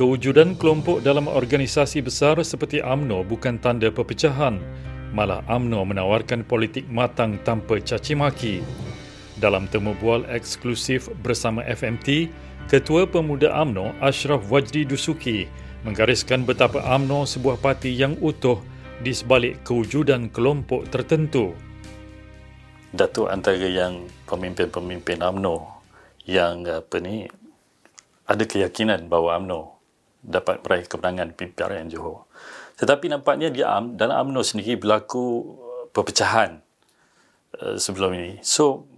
kewujudan kelompok dalam organisasi besar seperti AMNO bukan tanda perpecahan. Malah AMNO menawarkan politik matang tanpa caci maki. Dalam temu bual eksklusif bersama FMT, Ketua Pemuda AMNO Ashraf Wajdi Dusuki menggariskan betapa AMNO sebuah parti yang utuh di sebalik kewujudan kelompok tertentu. Datuk antara yang pemimpin-pemimpin AMNO yang apa ni ada keyakinan bahawa AMNO dapat meraih kemenangan PPRN Johor. Tetapi nampaknya di dalam AMNO sendiri berlaku perpecahan uh, sebelum ini. So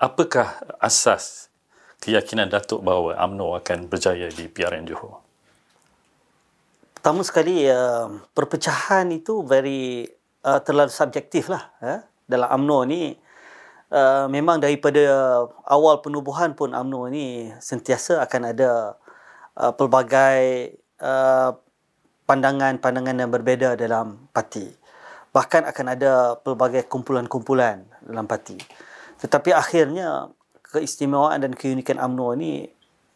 apakah asas keyakinan Datuk bahawa AMNO akan berjaya di PRN Johor? Pertama sekali, uh, perpecahan itu very uh, terlalu subjektif lah. Eh? Dalam AMNO ni, uh, memang daripada awal penubuhan pun AMNO ni sentiasa akan ada uh, pelbagai uh, pandangan-pandangan yang berbeza dalam parti. Bahkan akan ada pelbagai kumpulan-kumpulan dalam parti. Tetapi akhirnya keistimewaan dan keunikan UMNO ni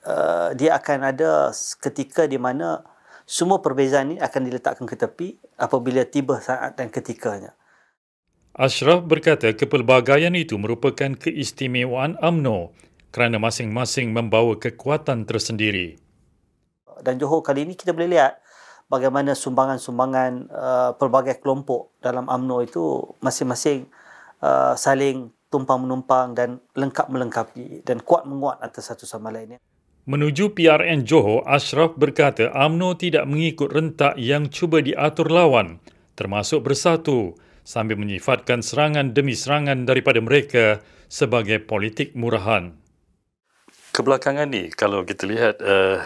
uh, dia akan ada ketika di mana semua perbezaan ini akan diletakkan ke tepi apabila tiba saat dan ketikanya. Ashraf berkata kepelbagaian itu merupakan keistimewaan UMNO kerana masing-masing membawa kekuatan tersendiri. Dan Johor kali ini kita boleh lihat bagaimana sumbangan-sumbangan uh, pelbagai kelompok dalam UMNO itu masing-masing uh, saling tumpang menumpang dan lengkap melengkapi dan kuat menguat atas satu sama lainnya. Menuju PRN Johor, Ashraf berkata AMNO tidak mengikut rentak yang cuba diatur lawan, termasuk bersatu, sambil menyifatkan serangan demi serangan daripada mereka sebagai politik murahan. Kebelakangan ni, kalau kita lihat uh,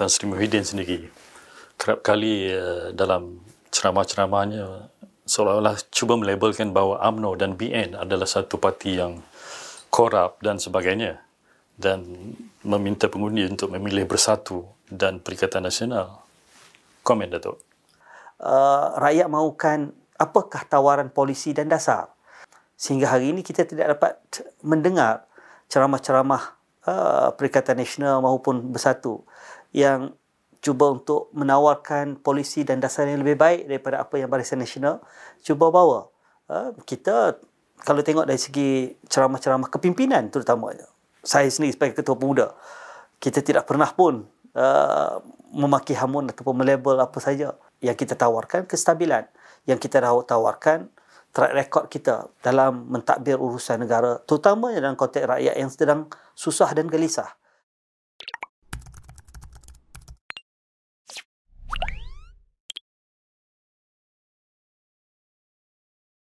Tan Sri Muhyiddin sendiri, kerap kali uh, dalam ceramah-ceramahnya seolah-olah cuba melabelkan bahawa AMNO dan BN adalah satu parti yang korup dan sebagainya dan meminta pengundi untuk memilih bersatu dan Perikatan Nasional. Komen Datuk. Uh, rakyat mahukan apakah tawaran polisi dan dasar. Sehingga hari ini kita tidak dapat mendengar ceramah-ceramah uh, Perikatan Nasional maupun bersatu yang cuba untuk menawarkan polisi dan dasar yang lebih baik daripada apa yang Barisan Nasional cuba bawa. Ha, kita kalau tengok dari segi ceramah-ceramah kepimpinan terutamanya, saya sendiri sebagai ketua pemuda, kita tidak pernah pun uh, memaki hamun ataupun melabel apa saja yang kita tawarkan kestabilan yang kita tawarkan track record kita dalam mentadbir urusan negara terutamanya dalam konteks rakyat yang sedang susah dan gelisah